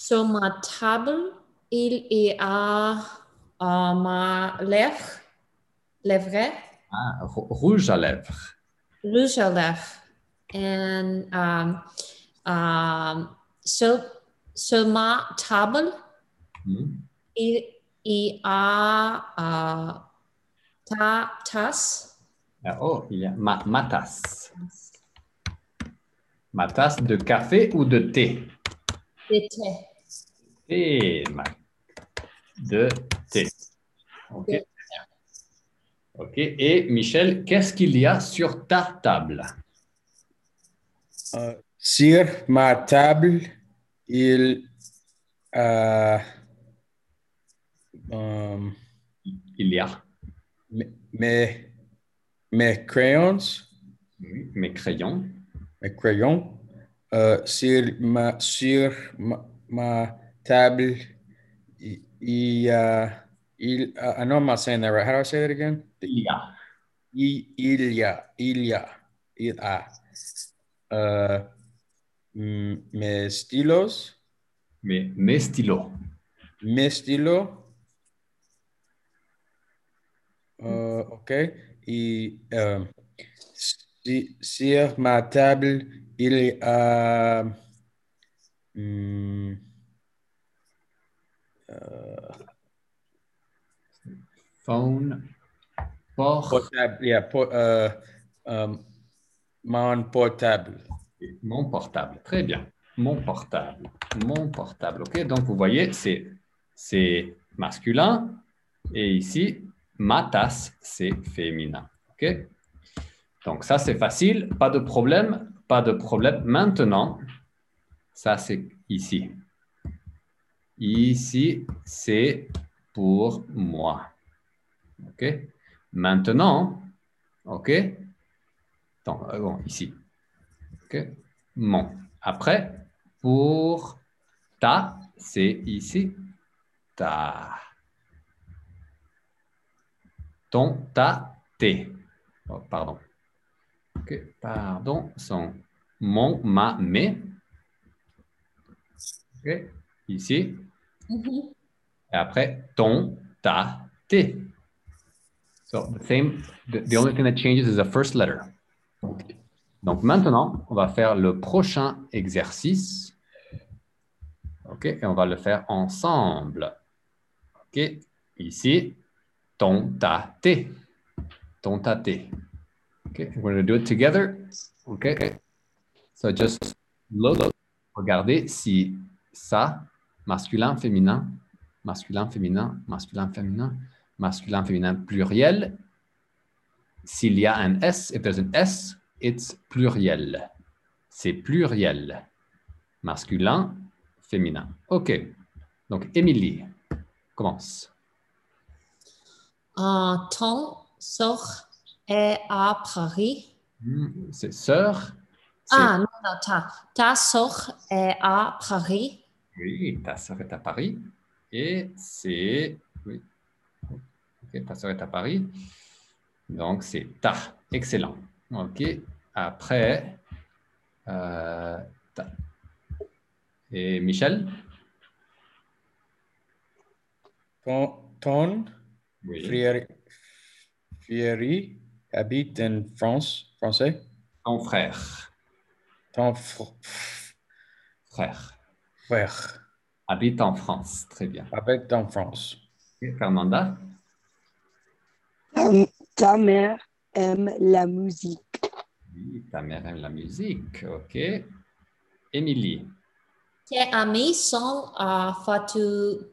Sur ma table, il y a euh, ma lèvre, lèvre, Ah, rou- rouge à lèvres. rouge à lèvres. And um, um, sur, sur ma table, Hmm. il y a euh, ta tasse, Ah, oh, il y a ma, ma tasse. Ma tasse de café ou de thé? de thé. Ma de thé. OK. OK. Et Michel, qu'est-ce qu'il y a sur ta table? Euh, sur ma table, il a um, Il y a mes, mes, mes crayons, oui, mes crayons. mes crayons. Euh, sur ma, sur ma, ma table, il, il y a, il, uh, I know I'm not saying that right. How do I say that again? Il y a. Il, il y a, il y a, il a. Euh, mm, mes stylos, Mes, mes stylos. mes stylos. Euh, ok. Et euh, si- sur ma table, il y a. mm, euh, Phone. Port. portable, yeah, por- euh, euh, mon portable. Mon portable. Très bien. Mon portable. Mon portable. OK. Donc, vous voyez, c'est masculin. Et ici, ma tasse, c'est féminin. OK? Donc, ça, c'est facile. Pas de problème. Pas de problème. Maintenant, ça, c'est ici. Ici, c'est pour moi. OK? Maintenant, OK? Euh, bon, ici. OK? Mon. Après, pour ta, c'est ici. Ta. Ton, ta, tes. Oh, pardon. OK? Pardon. Son. Mon, ma, mes. OK? Ici. Mhm. Et après, ton, ta, tes. So the same, the, the only thing that changes is the first letter. Donc maintenant, on va faire le prochain exercice. OK, et on va le faire ensemble. OK, ici, ton, ta, tes. Ton, ta, tes. OK, we're going to do it together. OK, so just look, regardez si ça, masculin, féminin, masculin, féminin, masculin, féminin, masculin, féminin, pluriel. S'il y a un S, if there's an S, it's pluriel. C'est pluriel. Masculin, féminin. OK. Donc, Émilie, commence. Euh, ton sort est à Paris. Hmm, C'est sœur. Ah, non, non, ta, ta sœur est à Paris. Oui, ta sœur est à Paris. Et c'est. Oui. Ok, ta sœur est à Paris. Donc, c'est ta. Excellent. OK. Après, euh, ta. Et Michel? Ton, ton Oui. habite en France, français? Ton frère. Ton fr- Frère. Frère Habite en France. Très bien. habite en France. Fernanda? Ta, ta mère aime la musique. Oui, ta mère aime la musique. OK. Émilie? Tes amis sont à Fatouguy.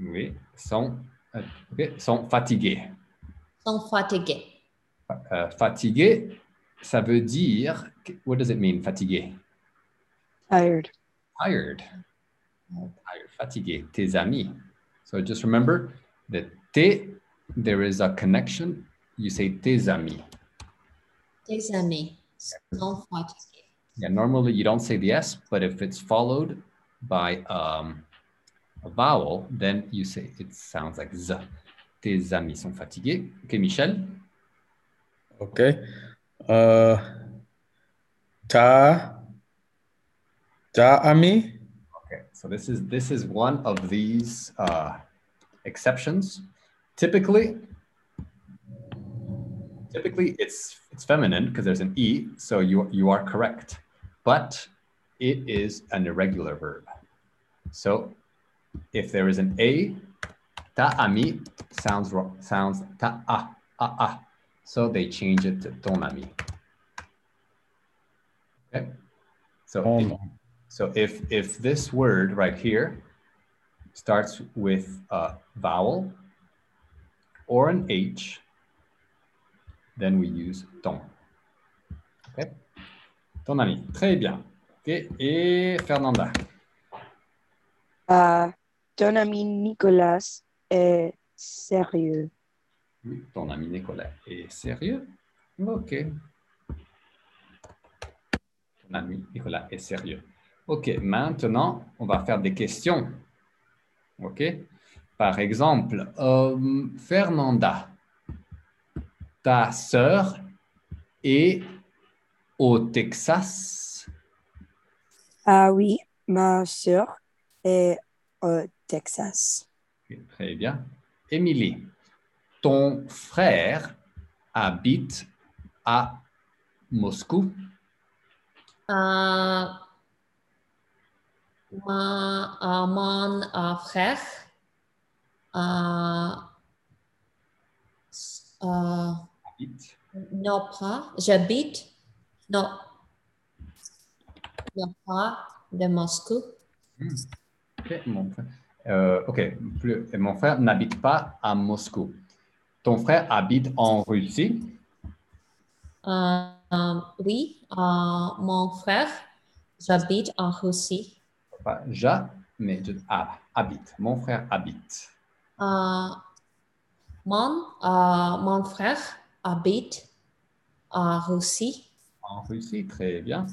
Oui. Sont, euh, ok, sont fatigués. sont fatigués. Euh, fatigué, ça veut dire, what does it mean, fatigué? Tired. Tired. Tired, fatigué, tes amis. So just remember that tes, there is a connection. You say tes amis. Tes amis sont fatigués. Yeah, normally you don't say the S, but if it's followed by um, a vowel, then you say it sounds like Z. Tes amis sont fatigués. OK, Michel? OK. Euh, ta, ta ami So this is this is one of these uh, exceptions. Typically, typically it's it's feminine because there's an e, so you you are correct, but it is an irregular verb. So if there is an a, ta ami sounds wrong, sounds ta a a a. So they change it to ton ami. Okay. So Oh. So if if this word right here starts with a vowel or an H, then we use ton. Okay? Ton ami. Très bien. Et Fernanda? Ah, ton ami Nicolas est sérieux. Oui, ton ami Nicolas est sérieux? Ok. Ton ami Nicolas est sérieux. Ok, maintenant, on va faire des questions. Ok? Par exemple, euh, Fernanda, ta sœur est au Texas. Ah oui, ma sœur est au Texas. Très bien. Émilie, ton frère habite à Moscou? Euh, ma, euh, mon euh, frère euh, non pas, j'habite, non, non pas de Moscou. Ok, mon frère. Euh, mon frère n'habite pas à Moscou. Ton frère habite en Russie? Euh, euh, oui, mon frère, j'habite en Russie. Pas ja, mais je- ah, habite. Mon frère habite. Euh, mon, euh, mon frère habite en Russie. En Russie, très bien.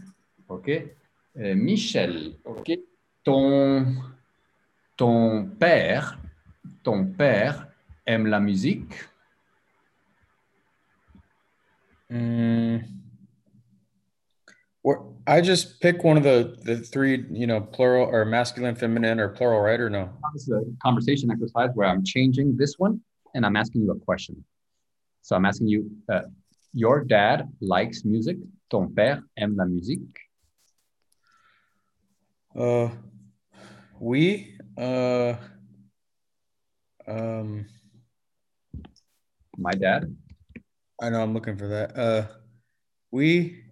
Ok. Euh, Michel, ok. Ton, ton père, ton père aime la musique? Mm. I just pick one of the, the three, you know, plural or masculine, feminine, or plural, right? Or no? This is a conversation exercise where I'm changing this one and I'm asking you a question. So I'm asking you, uh, your dad likes music. Ton père aime la musique. Uh, we, uh, um, My dad. I know I'm looking for that. Uh, oui,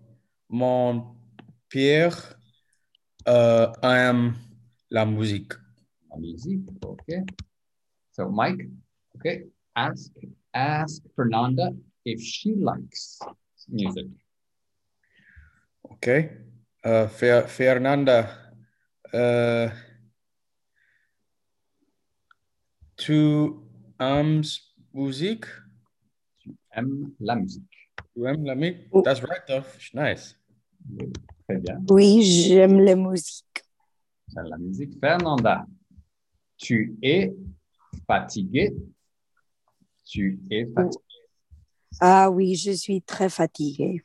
mon père uh, aime la musique. La musique. Okay. So Mike, okay, ask ask Fernanda if she likes music. Okay. Uh, Fer- Fernanda, uh, tu aimes musique? Tu aimes la musique. Tu aimes la musique? Oh. That's right, though. Nice. Très bien. Oui, j'aime la musique. J'aime la musique. Fernanda, tu es fatigué. Tu es fatigué. Ah oui, je suis très fatiguée.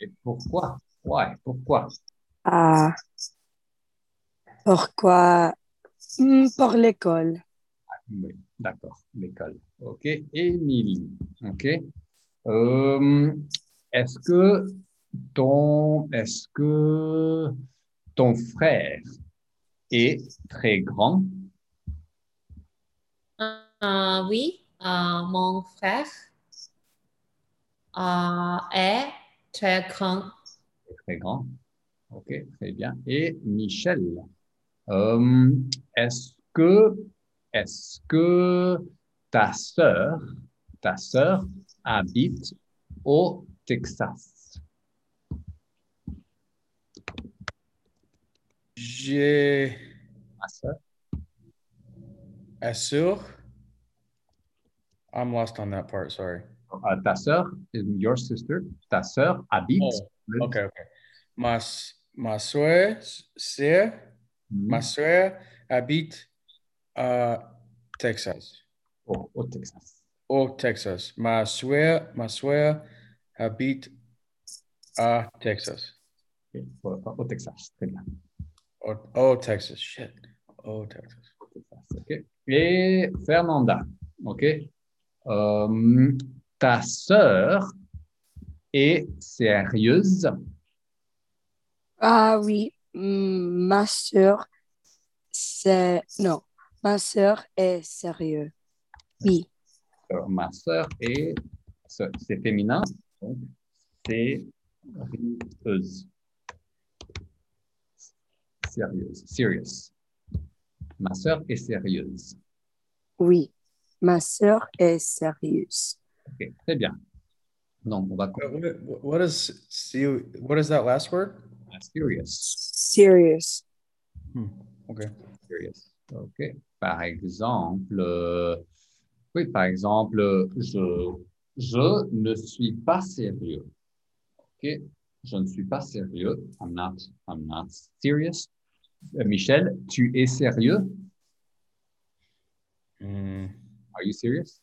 Et pourquoi? Why? Pourquoi? Ah, pourquoi? Hmm, pour l'école. Oui, d'accord, l'école. OK. Émilie. OK. Euh, est-ce que ton, est-ce que ton frère est très grand? Euh, oui, euh, mon frère euh, est très grand. Très grand. OK, très bien. Et Michel, est-ce que, est-ce que ta sœur, ta sœur habite au Texas? J'ai Ma sœur? assure. I'm lost on that part. Sorry. Euh, ta sœur, is your sister, ta sœur habite. Oh, Okay, okay. Ma, ma soeur, sœur, Mhm. ma soeur habite à Texas. au, au Texas. Au Texas. Ma soeur, ma soeur habite à Texas. Ok, Au, au Texas, très bien. Oh, oh, Texas. Shit. Oh, Texas. OK. Et Fernanda, OK. Euh, ta sœur est sérieuse? Ah oui, mm, ma sœur, c'est... Non, ma sœur est sérieuse. Oui, ma sœur est, c'est c'est féminin, donc sérieuse. Sérieuse, serious. Ma sœur est sérieuse. oui, ma sœur est sérieuse. OK, très bien. Donc, on va What, is? What is that last word? serious. Serious. Okay. Serious. OK. Par exemple, euh, oui, par exemple, je, je ne suis pas sérieux. OK. Je ne suis pas sérieux. I'm not, I'm not serious. Euh, Michel, tu es sérieux? Mm, Are you serious?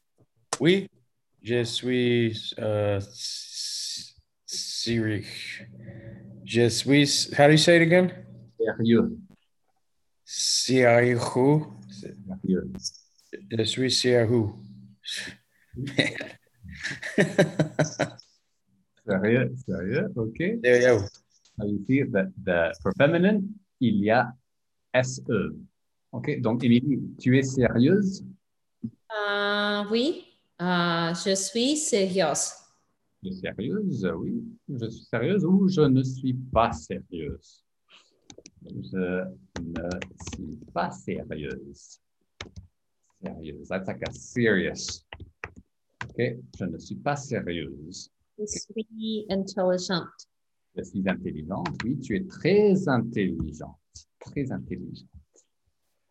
oui, je suis uh, serious. Je suis. How do you say it again? Sérieux. Sérieux. Sérieux. Je suis sérieux. Sérieux, sérieux, OK. There you Sérieux. Now you see that the, for feminine, il y a SE. OK, donc Émilie, tu es sérieuse? Euh, oui, euh, je suis sérieuse. Je suis sérieuse, oui. Je suis sérieuse ou je ne suis pas sérieuse? Je ne suis pas sérieuse. Sérieuse. That's like a serious. OK, je ne suis pas sérieuse. Je suis intelligente. Je suis intelligente. Oui, tu es très intelligente. Très intelligente.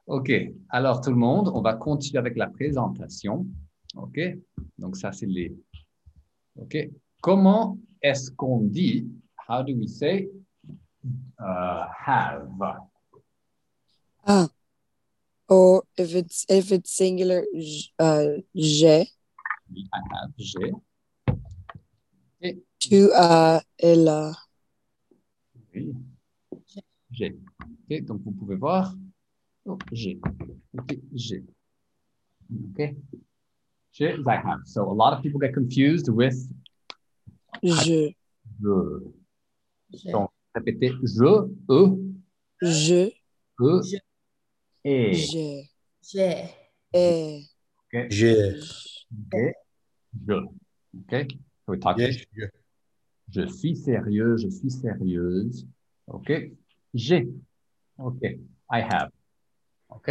OK. Alors, tout le monde, on va continuer avec la présentation. OK. Donc, ça, c'est les. OK. Comment est-ce qu'on dit, how do we say uh, have? Ah. Or if it's if it's singular, uh, j'ai. I have, j'ai. Tu as, elle a. Oui. J'ai. OK. Donc, vous pouvez voir. Oh, j'ai. OK. J'ai. OK. J'ai, I have. So, a lot of people get confused with Je. je. Je- Donc, répétez je, e, Je. e, Je. et. J'ai. J'ai. Et. OK. Je. Et je. OK. So we talk- Yes, je. Je suis sérieux, je suis sérieuse. OK? J'ai. OK. I have. OK?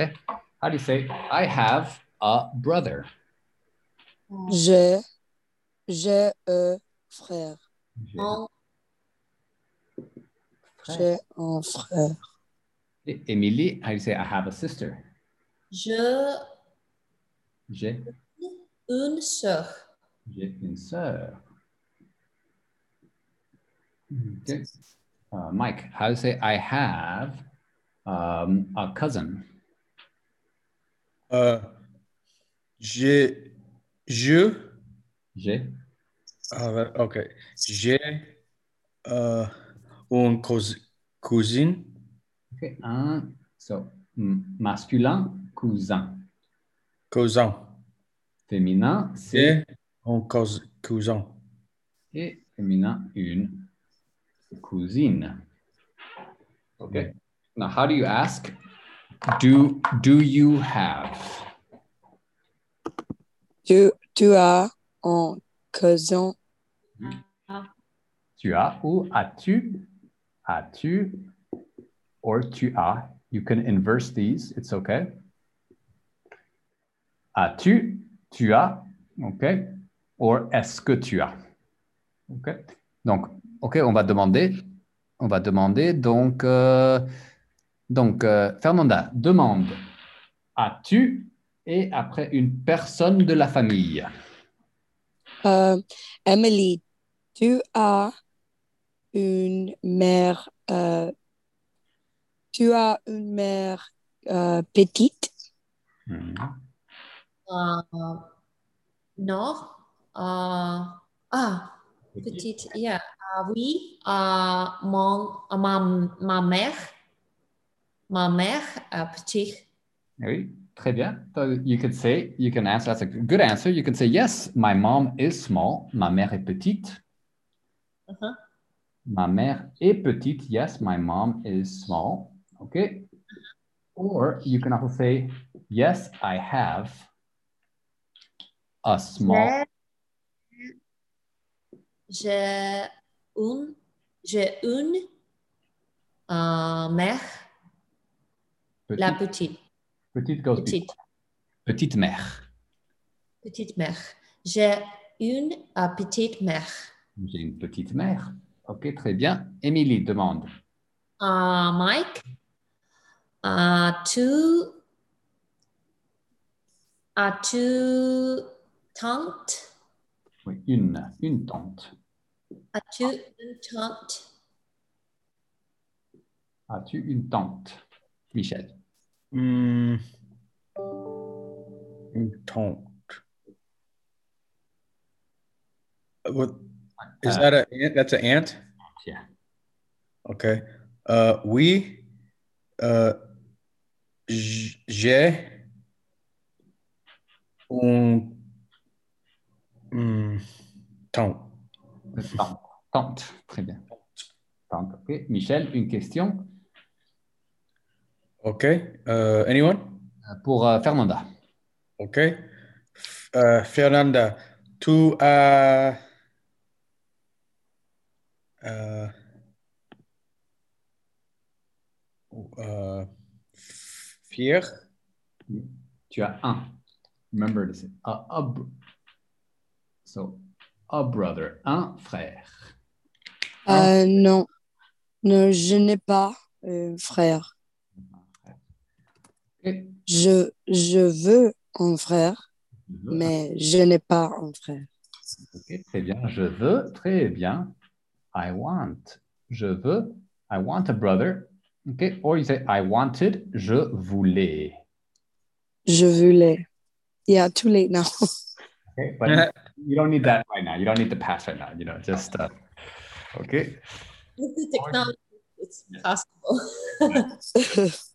How do you say I have a brother? J'ai. J'ai un frère. J'ai Mon- frère. J'ai un frère. Emily, how do you say I have a sister? Je J'ai une sœur. j'ai une sœur. OK. Uh, Mike, how do you say I have um, a cousin? Uh, je. Je? J'ai Uh, okay. J'ai uh, un cous- cousine. OK. Un, so, masculin, cousin. Cousin. Féminin, c'est un cous- cousin. et féminin, une cousine. Okay. Mm. Now, how do you ask? Do do you have? Tu, tu as un cousin. Tu as ou as-tu? As-tu? Or tu as. You can inverse these. It's okay. As-tu? Tu as. Okay. Or est-ce que tu as? OK. Donc, OK, on va demander. On va demander. Donc, euh, donc euh, Fernanda, demande. As-tu? Et après, une personne de la famille? Euh, Emily, tu as une mère. euh, tu as une mère euh, petite? Euh, non. Euh, ah, petite. Yeah. Ah oui. Euh, mon, ma, ma mère. Ma mère a petit. Oui, très bien. So you could say, you can answer, that's a good answer. You can say, yes, my mom is small. Ma mère est petite. Uh-huh. Ma mère est petite. Yes, my mom is small. Okay. Or you can also say, yes, I have a small. J'ai une, j'ai une euh, mère, la Petite, petite, petite goes petite. Petite mère. petite mère. J'ai une euh, petite mère. J'ai une petite mère. Ok, très bien. Émilie demande. Uh, Mike, as-tu as-tu tante? Oui, une, une tante. As-tu une tante? As-tu une tante? Michel? Mm, une tante. What is Uh, that a ant? That's an ant? Yeah. Okay. Uh, oui. Uh, j- j'ai un mm, tante. Tante. Très bien. Tante. Ok. Michel, une question? Okay. Uh, anyone? euh, pour euh, Fernanda. F- Uh, Fernanda, tu as uh, uh, fier? Tu as un. Remember to say a, a so a brother, un frère. Euh, non, non, je n'ai pas un frère. Je, je veux un frère, veux mais je n'ai pas un frère. Très bien. Je veux. Très bien. I want. Je veux. I want a brother. Okay. Or you say I wanted. Je voulais. Je voulais. Yeah, too late now. Okay. But you don't need that right now. You don't need the past right now. You know, just uh, okay. With the technology, it's possible.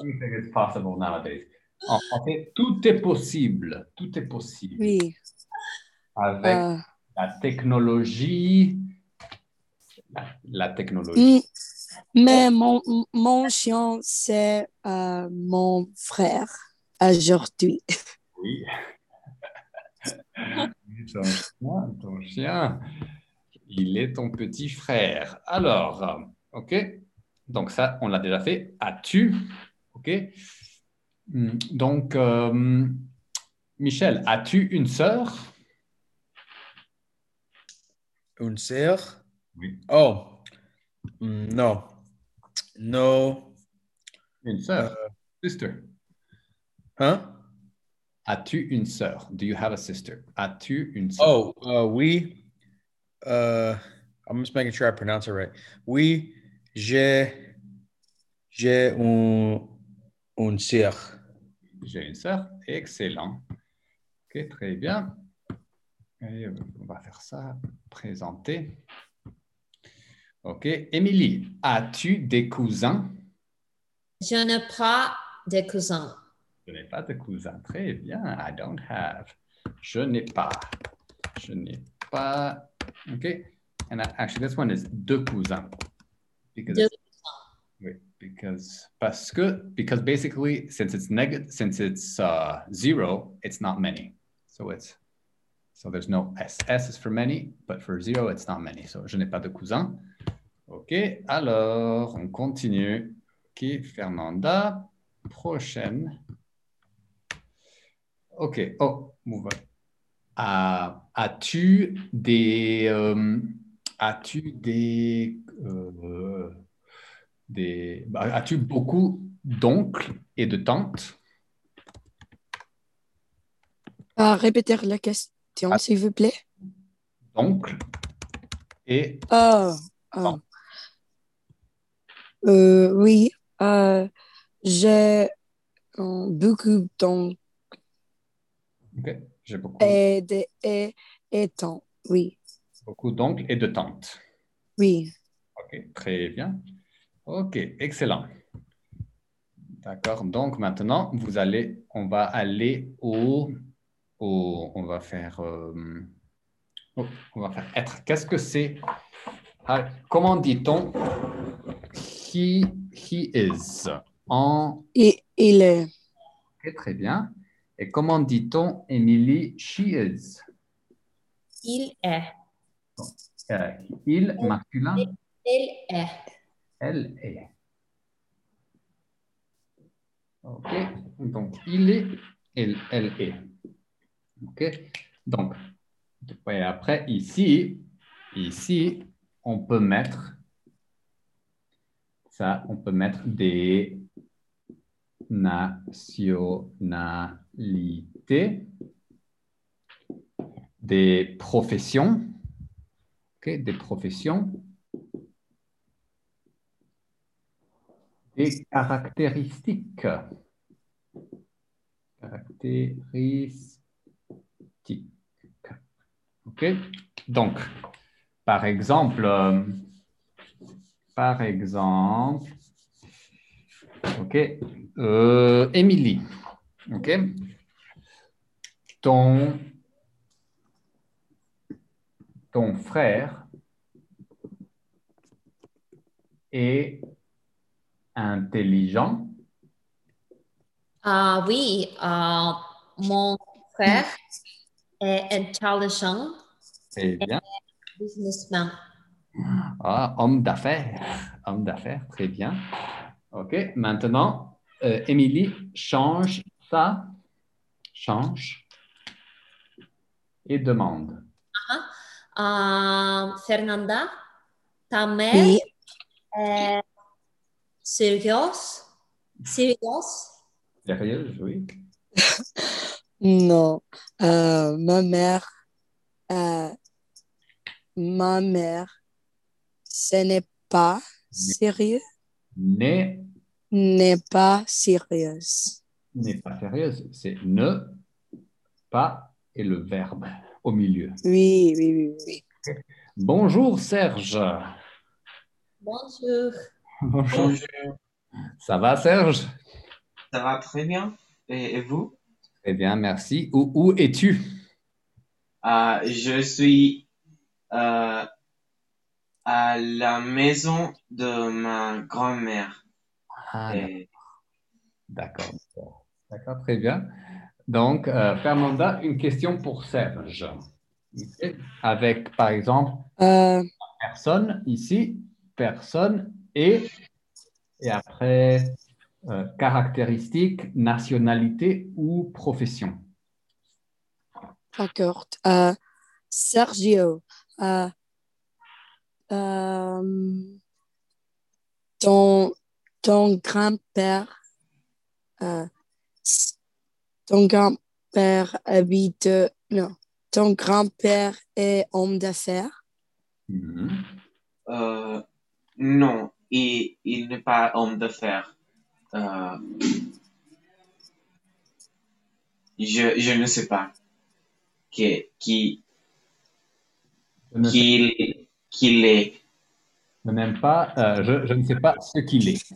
Anything is possible nowadays. En français, tout est possible. Tout est possible. oui. Avec euh, la technologie. La, la technologie. mm, mais mon, mon chien, c'est euh, mon frère aujourd'hui. Oui. ton chien, ton chien, il est ton petit frère. Alors, euh, OK. Donc ça, on l'a déjà fait. As-tu? OK. Hmm, Donc, euh, Michel, as-tu une sœur? Une sœur? Oui. Oh, mm, no. No. Une sœur. Sister. Huh? As-tu une sœur? Do you have a sister? As-tu une sœur? Oh, uh, we. Uh, I'm just making sure I pronounce it right. We, j'ai, j'ai un, une sœur. J'ai une sœur. Excellent. OK, très bien. Et on va faire ça. Présenter. OK. Émilie, as-tu des cousins? Je n'ai pas de cousins. Je n'ai pas de cousins. Très bien. I don't have. Je n'ai pas. Je n'ai pas. OK. And I- actually, this one is deux cousins. Because Deux Wait, because parce que because basically since it's negative since it's uh, zero, it's not many. So it's so there's no s. S is for many, but for zero, it's not many. So je n'ai pas de cousin. Ok, alors on continue. Ok, Fernanda, prochaine. Ok, oh, move on. As-tu des euh, as-tu des euh, des bah, as-tu beaucoup d'oncles et de tantes? Ah, répéter la question, Ah. s'il vous plaît. D'oncles et Ah, ah. Euh, oui, euh, j'ai euh, beaucoup d'oncles ok, j'ai beaucoup et de et, et tant. Oui, beaucoup d'oncles et de tantes. oui. Ok, très bien. Ok, excellent. D'accord. Donc maintenant, vous allez, on va aller au, au- on va faire, euh, oh, on va faire être. Qu'est-ce que c'est? Ah, Comment dit-on? He, he is en Il, il est. Ok, très bien. Et comment dit-on Emily she is Il est. Euh, Il masculin, Elle est. elle est. Ok. Donc il est, elle, elle est. Ok. Donc et après ici, ici on peut mettre ça, on peut mettre des nationalités, des professions, ok, des professions, des caractéristiques. Caractéristiques. Ok, donc, par exemple, euh, par exemple, ok, euh, Émilie, ton, ton frère est intelligent? Ah oui, euh, mon frère est intelligent, Très bien. businessman. Ah, homme d'affaires. Homme d'affaires, très bien. OK. Maintenant, euh, Émilie change ça, change et demande. Euh, Fernanda, ta mère Oui. est sérieuse? Sérieuse? Sérieuse, oui. Non. Euh, ma mère. euh, ma mère. Ce n'est pas sérieux? N'est N'est pas sérieuse. n'est pas sérieuse. C'est ne, pas et le verbe au milieu. Oui, oui, oui, oui. Bonjour Serge. Bonjour. Bonjour. Ça va Serge? Ça va très bien. Et, et vous? Très bien, merci. Où, où es-tu? Euh, je suis euh, à la maison de ma grand-mère. Ah, Et- D'accord. D'accord, très bien. Donc, euh, Fernanda, une question pour Serge. Avec, par exemple, Euh, personne ici, personne et, et après, euh, caractéristiques, nationalité ou profession. D'accord. Euh, Sergio, ton, ton grand-père, ton grand-père habite, non, ton grand-père est homme d'affaires? Mhm. euh, non, il, il n'est pas homme d'affaires. Euh, je, je ne sais pas qui, qui, Je ne sais- qu'il, qu'il est. je n'aime pas, euh, je, je ne sais pas ce qu'il est.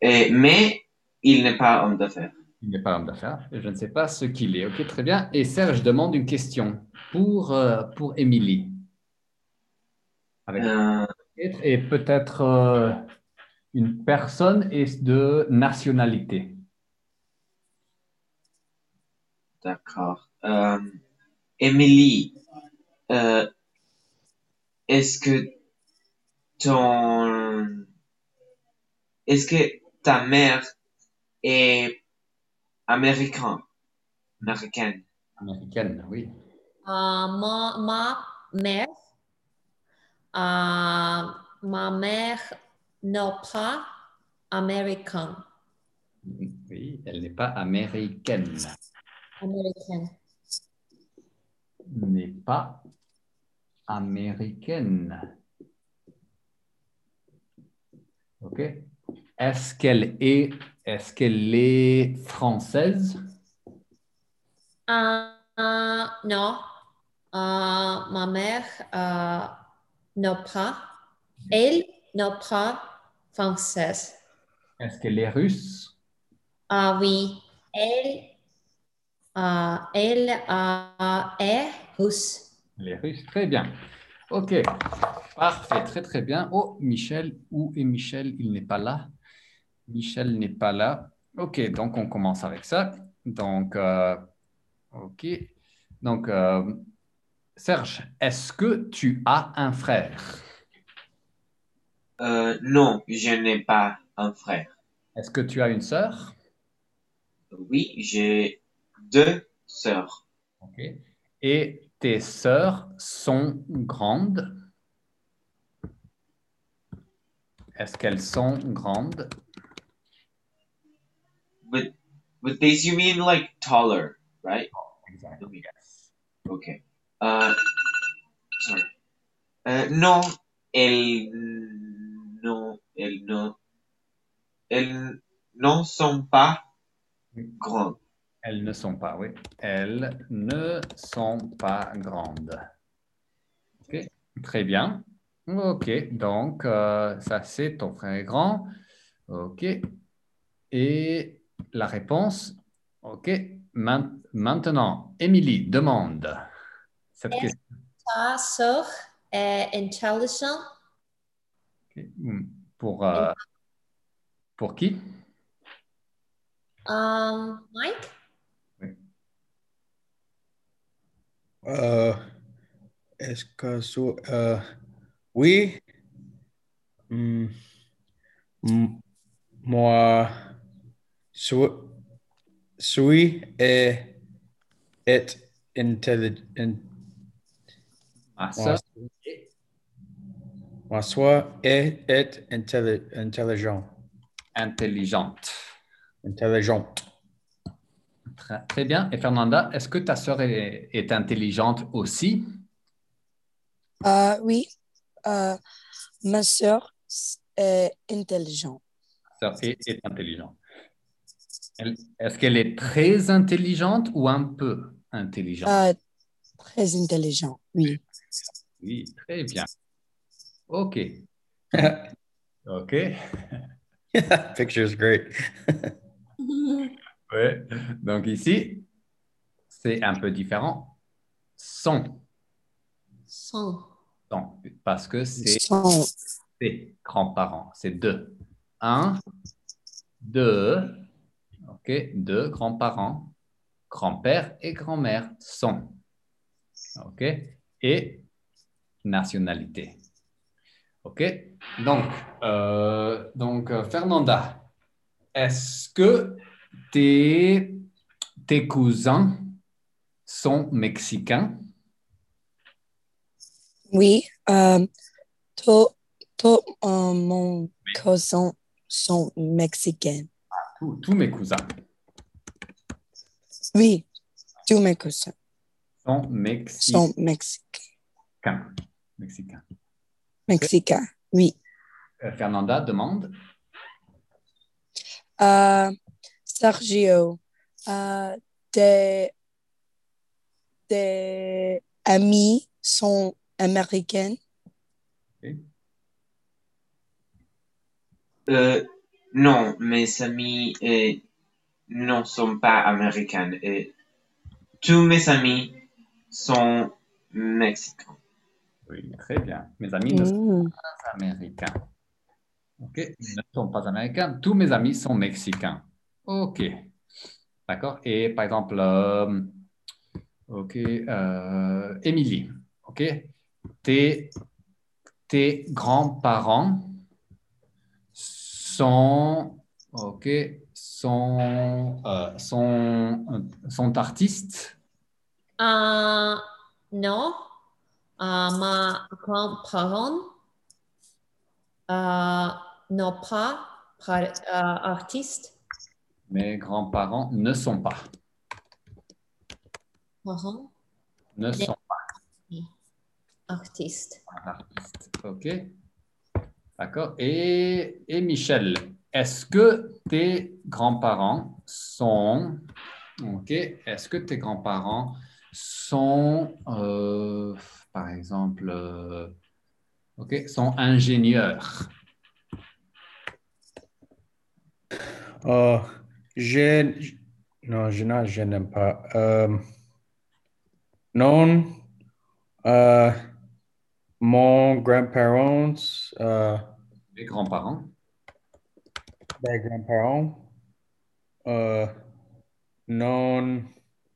Et, mais il n'est pas homme d'affaires. Il n'est pas homme d'affaires. Je ne sais pas ce qu'il est. Ok, très bien. Et Serge demande une question pour, euh, pour Émilie. Avec Euh, et peut-être euh, une personne et de nationalité. D'accord. Émilie, est-ce que ton, est-ce que ta mère est américaine, américaine? Américaine, oui. Euh, ma, ma mère, euh, ma mère n'est pas américaine. Oui, elle n'est pas américaine. Américaine. N'est pas américaine. OK. Est-ce qu'elle est, est-ce qu'elle est française? Euh, euh, non, Euh, ma mère euh, n'est pas, elle n'est pas française. Est-ce qu'elle est russe? Ah oui, elle, elle est russe. Elle est russe. Très bien. OK. Parfait. Très, très bien. Oh, Michel. Où est Michel? Il n'est pas là. Michel n'est pas là. OK. Donc, on commence avec ça. Donc, euh, OK. Donc, euh, Serge, est-ce que tu as un frère? Euh, non, je n'ai pas un frère. Est-ce que tu as une sœur? Oui, j'ai deux sœurs. OK. Et tes sœurs sont grandes? Est-ce qu'elles sont grandes? With with these you mean like taller, right? Exactly. Yes. Okay. Uh, sorry. Non, elles non, elles non, elles non sont pas grandes. Elles ne sont pas, oui. Elles ne sont pas grandes. OK, très bien. OK, donc euh, ça c'est ton frère grand. OK. Et la réponse, OK. Maintenant, Émilie demande cette question. Ta sœur est intelligente? OK. Hmm. Pour, euh, pour qui? Um, Mike? Euh, est-ce que so- euh, oui, Hmm, m- moi, suis, et est intelligent. Ma Moi, sœur moi, soit est, est intelli- intelligent. intelligente. Intelligente. Très, très bien. Et Fernanda, est-ce que ta sœur est, est intelligente aussi? Euh, oui, euh, ma sœur est intelligente. Sœur est, est intelligente. Est-ce qu'elle est très intelligente ou un peu intelligente? Euh, très intelligente, oui. Oui, très bien. OK. OK. Picture's great. Ouais. Donc ici, c'est un peu différent. Son, Son. son, parce que c'est ses grands-parents. C'est deux. Un, deux, OK, deux grands-parents, grand-père et grand-mère sont. OK, et nationalité. OK, donc, euh, euh, Fernanda, est-ce que tes, cousins sont mexicains? oui. Euh, tous tous, euh, sont mexicains. Tous, tous mes cousins Oui, tous mes cousins sont mexicains. sont mexicains. Mexicains. Mexicains, oui. Euh, Fernanda demande. Euh, Sergio, euh, tes, tes amis sont américains? Euh, non, mes amis euh, ne sont pas américains. Et tous mes amis sont mexicains. Oui, très bien. Mes amis ne sont Mm. pas américains. OK, ils ne sont pas américains. Tous mes amis sont mexicains. OK. D'accord. Et par exemple, euh, OK, euh, Émilie. OK. Tes, tes grands-parents sont, OK, sont, euh, sont, sont artistes. Euh, non. Euh, ma grand-parent euh, n'ont pas par, euh, artiste. Mes grands-parents ne sont pas. Parents, Ne sont pas artistes. OK. D'accord. Et, et Michel, est-ce que tes grands-parents sont. OK. Est-ce que tes grands-parents sont, euh, par exemple, euh, OK, sont ingénieurs? Euh, je, non, je, non, je n'aime pas. Euh, non, euh, mon grand-parents, euh, Les grands-parents. mes grands-parents, euh, non,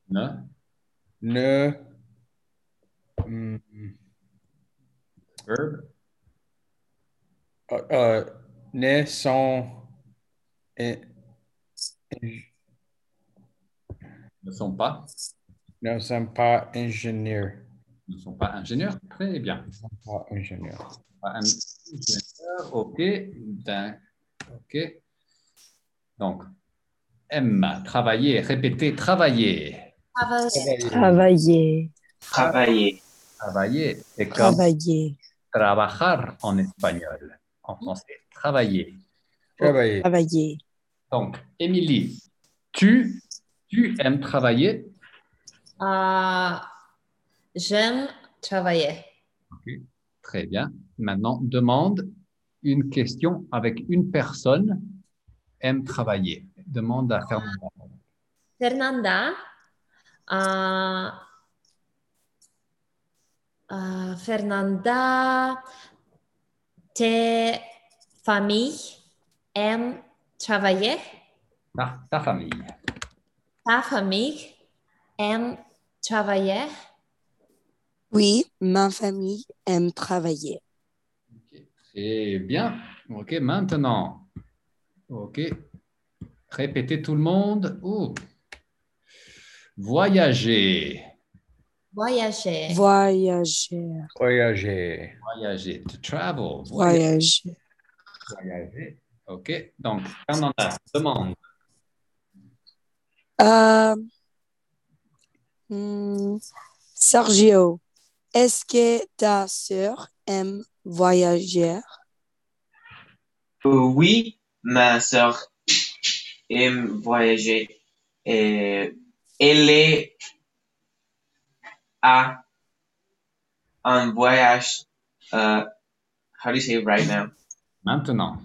Ne. ne, hmm, Verb. euh, euh, ne sont, Ne sont pas. ne sont pas ingénieurs. Ne sont pas ingénieurs. Très bien. Pas ingénieurs. Pas ingénieurs. OK. Donc, M. Travailler. Répéter. Travailler. Travailler. Travailler. Travailler. Travailler. Comme Travailler. trabajar en espagnol. En français. Travailler. Travailler. Travailler. Donc, Émilie, tu, tu aimes travailler? Euh, J'aime travailler. Très bien. Maintenant, demande une question avec une personne aime travailler. Demande à Fernanda. Fernanda. euh, euh, Fernanda, tes familles aiment travailler? Ta, ta famille. Ta famille aime travailler? Oui, ma famille aime travailler. Ok, Très bien. OK, maintenant. OK. Répétez tout le monde. Ouh. Voyager. Voyager. Voyager. Voyager. Voyager. To travel. Voyager. Voyager. Voyager. OK. Donc, Fernanda, demande. Euh, hmm, Sergio, est-ce que ta sœur aime voyager? Euh, oui, ma sœur aime voyager. Et elle est à un voyage. Uh, how do you say it right now? Maintenant.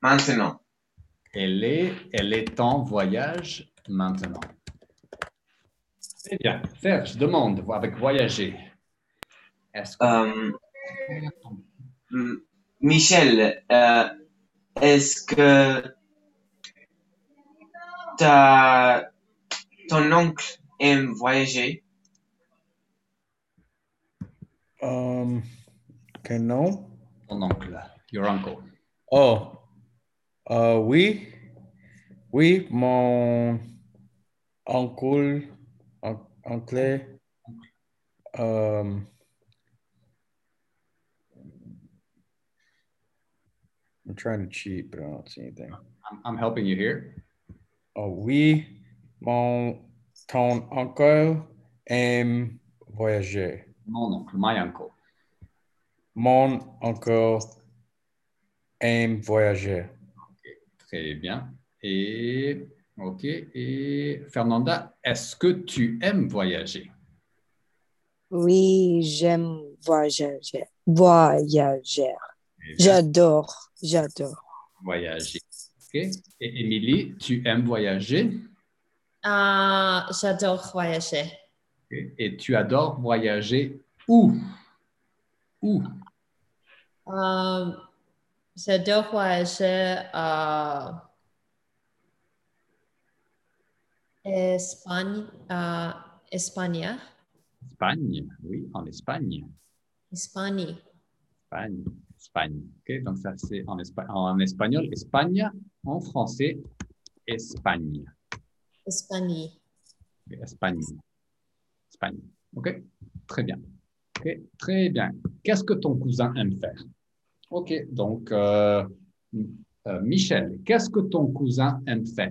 Maintenant. Elle est, elle est en voyage maintenant. Très bien. Serge, demande avec voyager. Um, M- Michel, euh, est-ce que ta, ton oncle aime voyager? Um, que non? ton oncle, your uncle, Oh, euh, oui, oui, mon oncle, on- oncle, um, I'm trying to cheat, but I don't see anything. I'm, I'm helping you here. Oh, oui, mon, ton oncle aime voyager? Mon oncle, my uncle. Mon oncle aime voyager. Très bien. Et, OK. Et Fernanda, est-ce que tu aimes voyager? Oui, j'aime voyager. Voyager. Bien. J'adore, j'adore. Voyager. OK. Et Émilie, tu aimes voyager? Euh, J'adore voyager. Et tu adores voyager où? Où? Euh, J'adore voyager à Espagne, à Espagne, Espagne. Oui, en Espagne. Espagne. Espagne. Espagne. Donc, ça, c'est en, espa- en espagnol, Espagne. En français, Espagne. Espagne. Espagne. Espagne. OK? Très bien. OK? Très bien. Qu'est-ce que ton cousin aime faire? OK. Donc, euh, euh, Michel, qu'est-ce que ton cousin aime faire?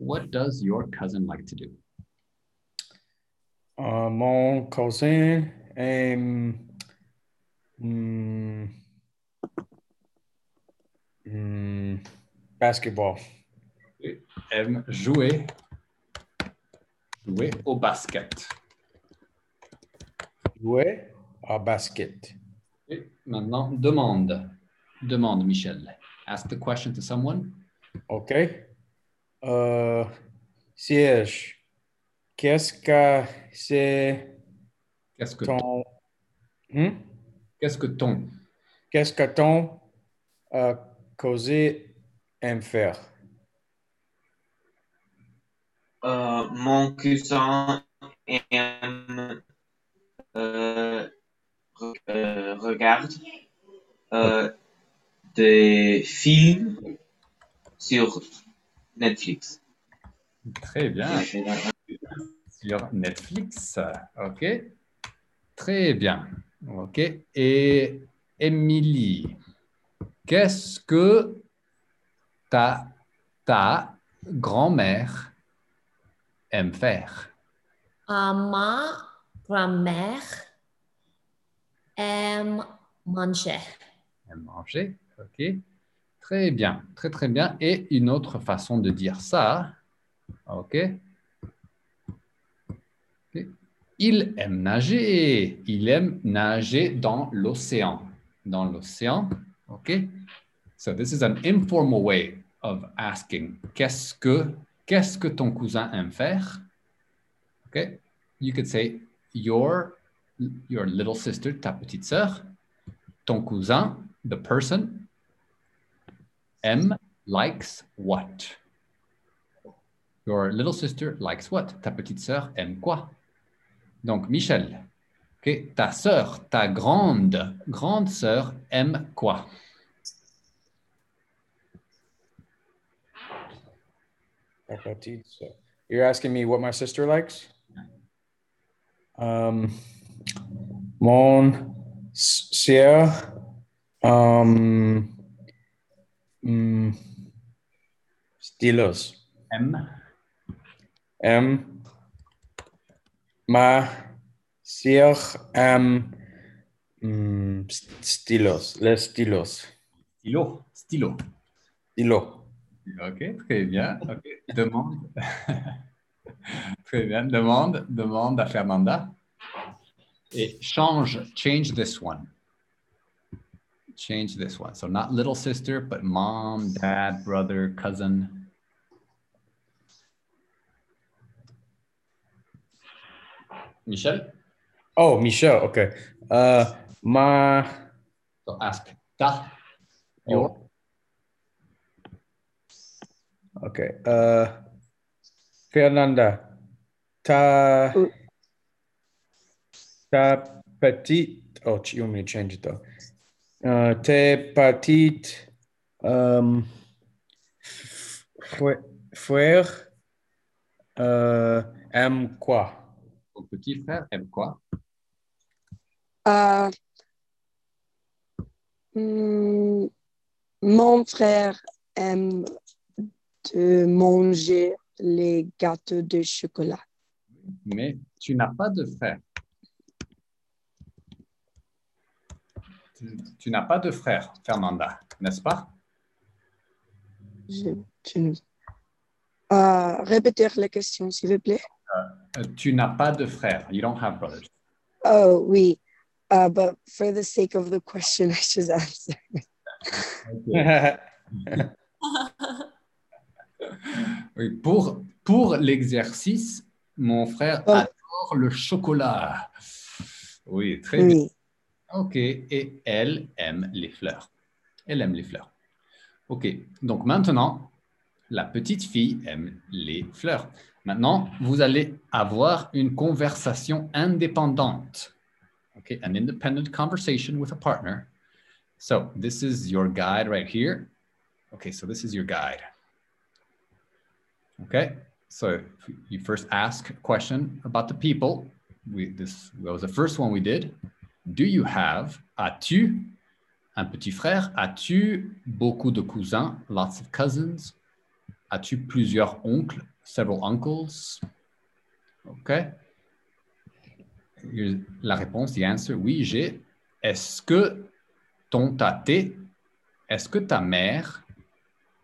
What does your cousin like to do? Euh, mon cousin aime hmm, hmm, basketball. Aime jouer, jouer au basket. Jouer à basket. Et maintenant, demande. Demande, Michel. Ask the question to someone. OK? Euh, siège. Qu'est-ce que c'est Qu'est-ce que ton... Hmm? Qu'est-ce que ton? Qu'est-ce que ton euh, causé aime faire? Euh, mon cousin aime euh, re- euh, regarde euh, des films sur Netflix. Très bien. Sur Netflix. OK. Très bien. OK. Et Émilie, qu'est-ce que ta, ta grand-mère aime faire? Euh, ma grand-mère aime manger. Aime manger. OK. Très bien. Très, très bien. Et une autre façon de dire ça. OK. OK. Il aime nager. Il aime nager dans l'océan. Dans l'océan. OK. So this is an informal way of asking qu'est-ce que qu'est-ce que ton cousin aime faire? OK. You could say your your little sister, ta petite sœur, ton cousin, the person, aime, likes what? Your little sister likes what? Ta petite sœur aime quoi? Donc, Michel, ta sœur, ta grande, grande sœur aime quoi? You're asking me what my sister likes? Um, mon sœur, um, stylos. Aime. M. Ma sœur aime mm, st- stylos, les stylos. Stylo. Stylo. Stylo. Ok, très bien. Ok, demande. très bien. Demande, demande à Fernanda. Et change, change this one. Change this one. So not little sister, but mom, dad, brother, cousin. Michel? Oh, Michel, okay. Uh, ma. So ask ta? Your. Oh. Okay. Uh, Fernanda, ta. Oui. Ta petite. Oh, you want me to change it though? Uh, tes petites. Um, frè- frères. Uh, aiment quoi? Ton petit frère aime quoi? Euh, hmm, mon frère aime de manger les gâteaux de chocolat. Mais tu n'as pas de frère. Tu, tu n'as pas de frère, Fernanda, n'est-ce pas? Je, ne- Euh, répétez la question, s'il vous plaît. Euh, tu n'as pas de frère. You don't have brothers. Oh, oui. Uh, but for the sake of the question, I should answer. Oui, pour pour l'exercice, mon frère Oh. adore le chocolat. Oui, très bien. OK. Et elle aime les fleurs. Elle aime les fleurs. OK. Donc maintenant, la petite fille aime les fleurs. Maintenant, vous allez avoir une conversation indépendante. OK. An independent conversation with a partner. So this is your guide right here. Okay. So this is your guide. Okay. So you first ask a question about the people. We, this was the first one we did. Do you have, as-tu un petit frère? As-tu beaucoup de cousins? Lots of cousins. As-tu plusieurs oncles? Several uncles. OK. La réponse, the answer, oui, j'ai. Est-ce que ton tâté, est-ce que ta mère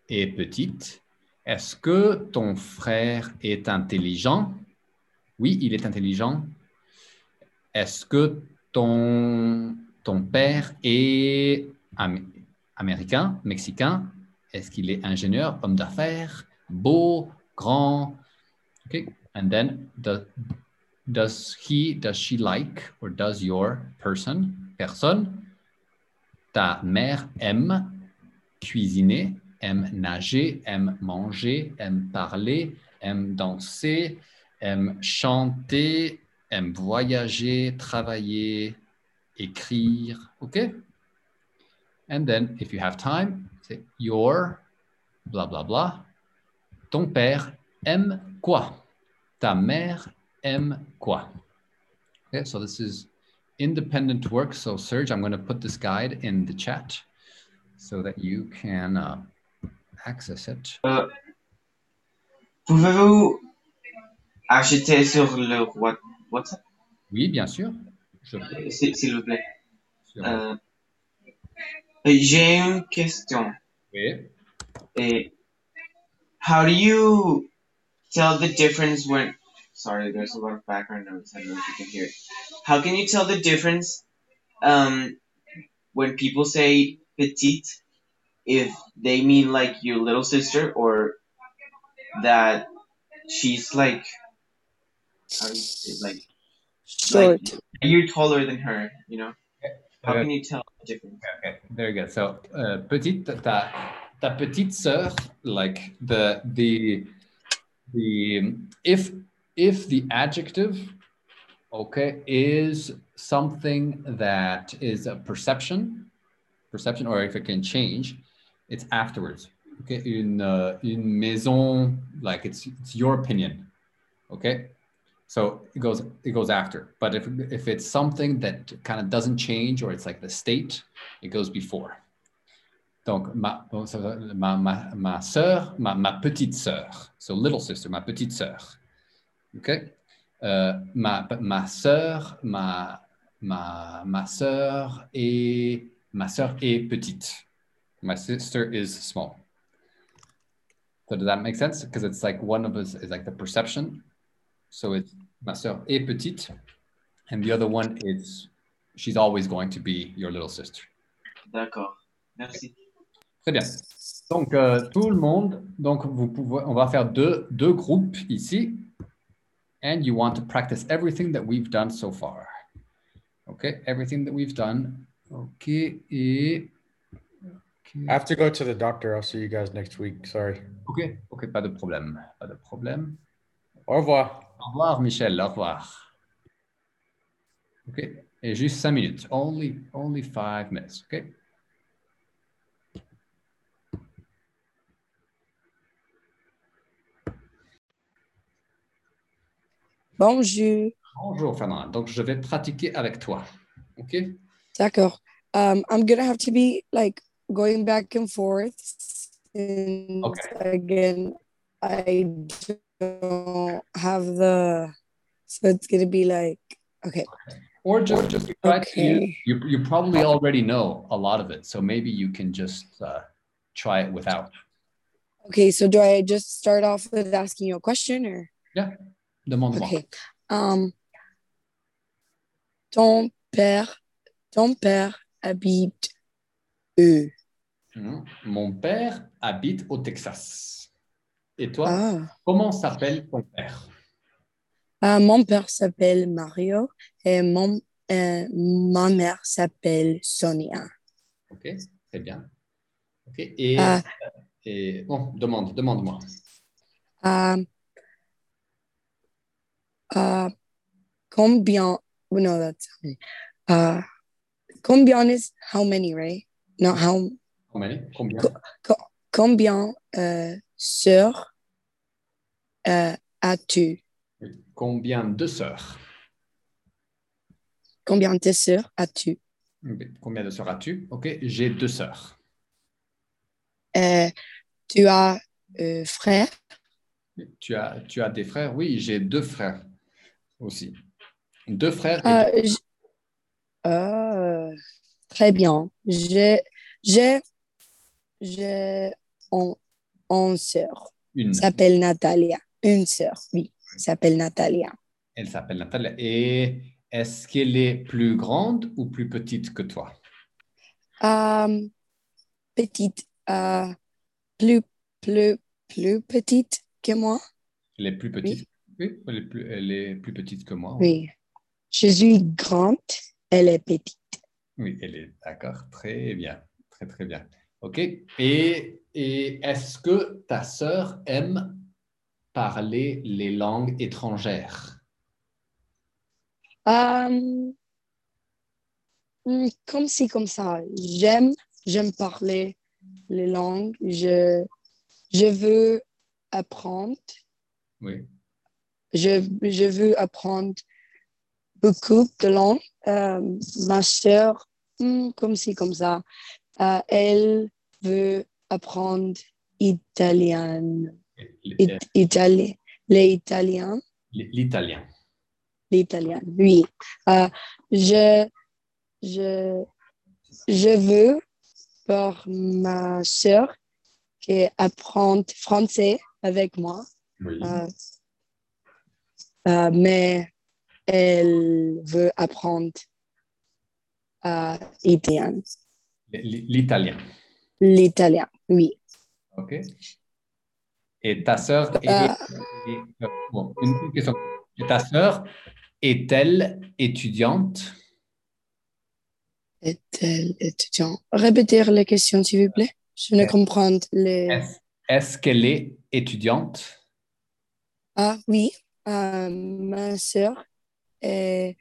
est petite? Est-ce que ton frère est intelligent? Oui, il est intelligent. Est-ce que ton, père est am- américain, mexicain? Est-ce qu'il est ingénieur, homme d'affaires? beau, grand? Okay, and then the, does he, does she like, or does your person, personne, ta mère aime cuisiner, aime nager, aime manger, aime parler, aime danser, aime chanter, aime voyager, travailler, écrire. Okay? And then, if you have time, say your blah blah blah. Ton père aime quoi? Ta mère aime quoi? Okay, so this is independent work. So, Serge, I'm going to put this guide in the chat so that you can uh, access it. Euh, Pouvez-vous acheter sur le What- WhatsApp, Oui, bien sûr. Je s'il s'il vous plaît? Euh, J'ai une question. Oui. Eh, how do you tell the difference when? Sorry, there's a lot of background noise. I don't know if you can hear it. How can you tell the difference um, when people say petite, if they mean like your little sister or that she's like, how do you say like Short. you're taller than her? You know, how can you tell the difference? Okay, very good. So, uh, petite, ta, ta petite sœur, like the the the if if the adjective, okay, is something that is a perception, perception, or if it can change, it's afterwards. Okay, une uh, une maison, like it's it's your opinion. Okay, so it goes it goes after. But if if it's something that kind of doesn't change or it's like the state, it goes before. Donc ma ma ma ma sœur, ma ma petite sœur, so little sister, ma petite sœur. Okay, Euh, ma ma sœur, ma ma ma sœur est ma sœur est petite. My sister is small. So does that make sense? Because it's like one of us is like the perception. So it's ma sœur est petite, and the other one is she's always going to be your little sister. D'accord. Merci. Très bien. Donc euh, tout le monde, donc vous pouvez, on va faire deux, deux groupes ici, and you want to practice everything that we've done so far. Okay, everything that we've done. Okay, et I have to go to the doctor. I'll see you guys next week. Sorry. ok, ok, pas de problème, pas de problème. Au revoir. Au revoir, Michel. Au revoir. OK. Et juste cinq minutes. Only, only five minutes. OK. Bonjour. Bonjour, Fernand. Donc, je vais pratiquer avec toi. OK. D'accord. Um, I'm gonna have to be like going back and forth. And Okay. again, I don't have the, so it's gonna be like, okay. Or just, just to Okay. you, you probably already know a lot of it. So maybe you can just uh, try it without. Okay, so do I just start off with asking you a question or? Demande-moi. Okay. Um, ton père, ton père habite où? Mhm. Mon père habite au Texas. Et toi, Ah. comment s'appelle ton père? Ah, mon père s'appelle Mario et mon, euh, ma mère s'appelle Sonia. OK. Très bien. OK. Et, Ah. et bon, demande, demande-moi. Ah, ah, combien, oh, no, that's, uh, combien is how many, right? Not how, Combien? Combien? combien euh, sœurs euh, as-tu? Combien de sœurs? Combien de sœurs as-tu? Combien de sœurs as-tu? OK, j'ai deux sœurs. Euh, tu as euh, frère? Tu as, tu as des frères? Oui, j'ai deux frères aussi. Deux frères et j- ah, très bien. J'ai, j'ai, j'ai un, une sœur. une. S'appelle Natalia. Une sœur, oui. S'appelle Natalia. Elle s'appelle Nathalie. Et est-ce qu'elle est plus grande ou plus petite que toi? Euh, petite, euh, plus, plus, plus petite que moi. Elle est plus petite? Oui, elle est plus, elle est plus petite que moi. Oui. Je suis grande, elle est petite. Oui, elle est d'accord. Très bien. Très, très bien. OK. Et, et est-ce que ta sœur aime parler les langues étrangères? Euh, hmm, comme si, comme ça. J'aime, j'aime parler les langues. Je, je veux apprendre. Oui. Je, je veux apprendre beaucoup de langues. Euh, ma sœur, hmm, comme si, comme ça. Euh, elle veut apprendre italien. L- It- Itali- les Italiens. L'italien. L'italien, oui. Euh, je, je, je veux pour ma sœur qui apprend français avec moi, Oui. Euh, mais elle veut apprendre euh, italien, L'italien. l'italien, oui. OK. Et ta sœur est, Euh. euh, bon, une question. Et ta sœur est-elle étudiante? Est-elle étudiant? Répétez la question, s'il vous plaît. Je ne comprends les... Est-ce qu'elle est étudiante? Ah oui, euh, ma sœur est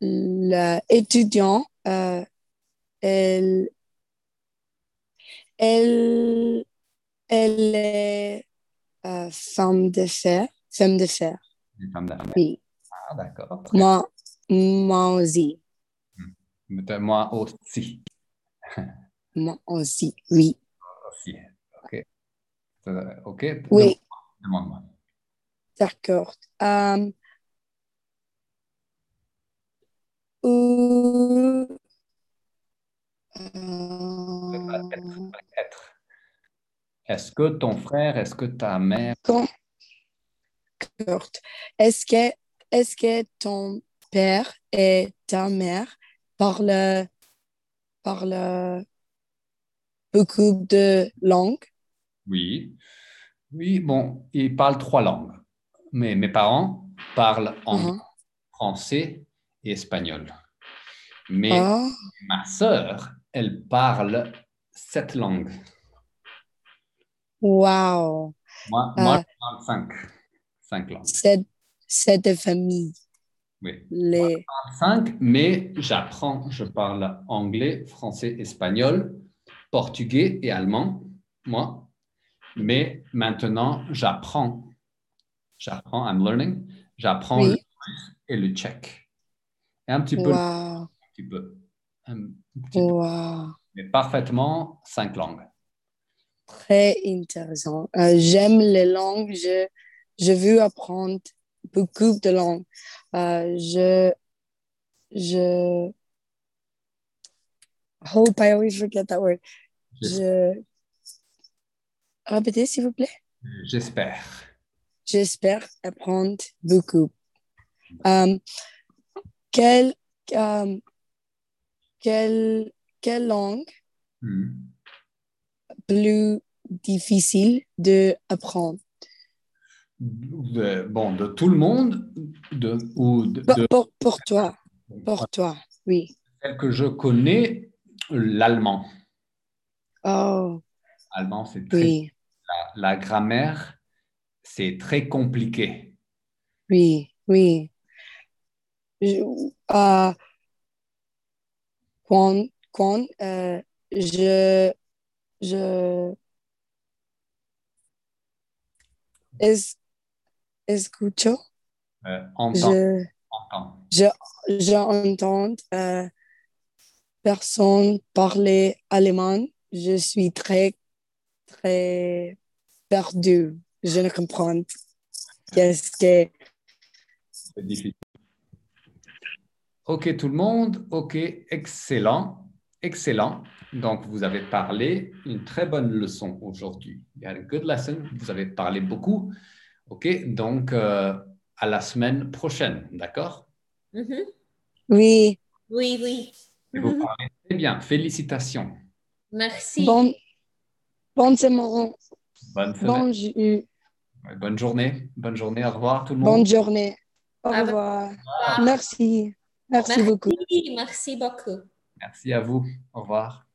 l'étudiant. euh, elle, elle, elle est euh, femme de fer, femme de fer. Femme d'affaires. Oui, Ah, d'accord. Moi, moi aussi, bien. Moi aussi. moi aussi, oui, Aussi. OK. Euh, OK. oui, Demande-moi. D'accord. Euh, euh, être. Est-ce que ton frère, est-ce que ta mère, est-ce que, est-ce que ton père et ta mère parlent, parlent beaucoup de langues? oui, oui, bon, ils parlent trois langues. Mais mes parents parlent anglais, Mhm. français et espagnol. Mais Ah, ma sœur, elle parle sept langues. wow, Moi, moi Ah. je parle cinq. Cinq langues. c'est, c'est de famille. Oui. Les, Cinq, mais j'apprends. Je parle anglais, français, espagnol, portugais et allemand, moi. Mais maintenant, j'apprends. J'apprends, I'm learning. J'apprends Oui. le et le tchèque. Et un petit peu, un petit peu. Un petit peu. Mais parfaitement cinq langues. très intéressant. Euh, j'aime les langues, je, je veux apprendre beaucoup de langues. Euh, je, je, hope I always forget that word. Je, répétez s'il vous plaît. J'espère. J'espère apprendre beaucoup. Euh, quelle, euh, quelle, quelle langue Hmm. plus difficile de apprendre? De- bon, de tout le monde, de, ou de, Pour, de- pour, pour toi, pour toi, oui. celle que je connais, l'allemand. Oh, Allemand, c'est très oui, la grammaire, c'est très compliqué. oui, oui. Je, euh, quand, quand euh, je, je, es, escucho, Euh, entend, je, entend. j'entends euh, personne parler allemand. Je suis très, très perdue. Je ne comprends qu'est-ce que C'est difficile. Ok, tout le monde. Ok, excellent. Excellent. Donc, vous avez parlé une très bonne leçon aujourd'hui. You had a good lesson. Vous avez parlé beaucoup. Ok, donc euh, à la semaine prochaine. D'accord? Mhm. oui. Oui, oui. Et Vous Mhm. parlez très bien. Félicitations. Merci. Bon, Bonne semaine. Bonne, journée. Bonne journée. Au revoir tout le monde. bonne journée. Au revoir. Merci. Merci beaucoup. Merci, merci beaucoup. Merci à vous. Au revoir.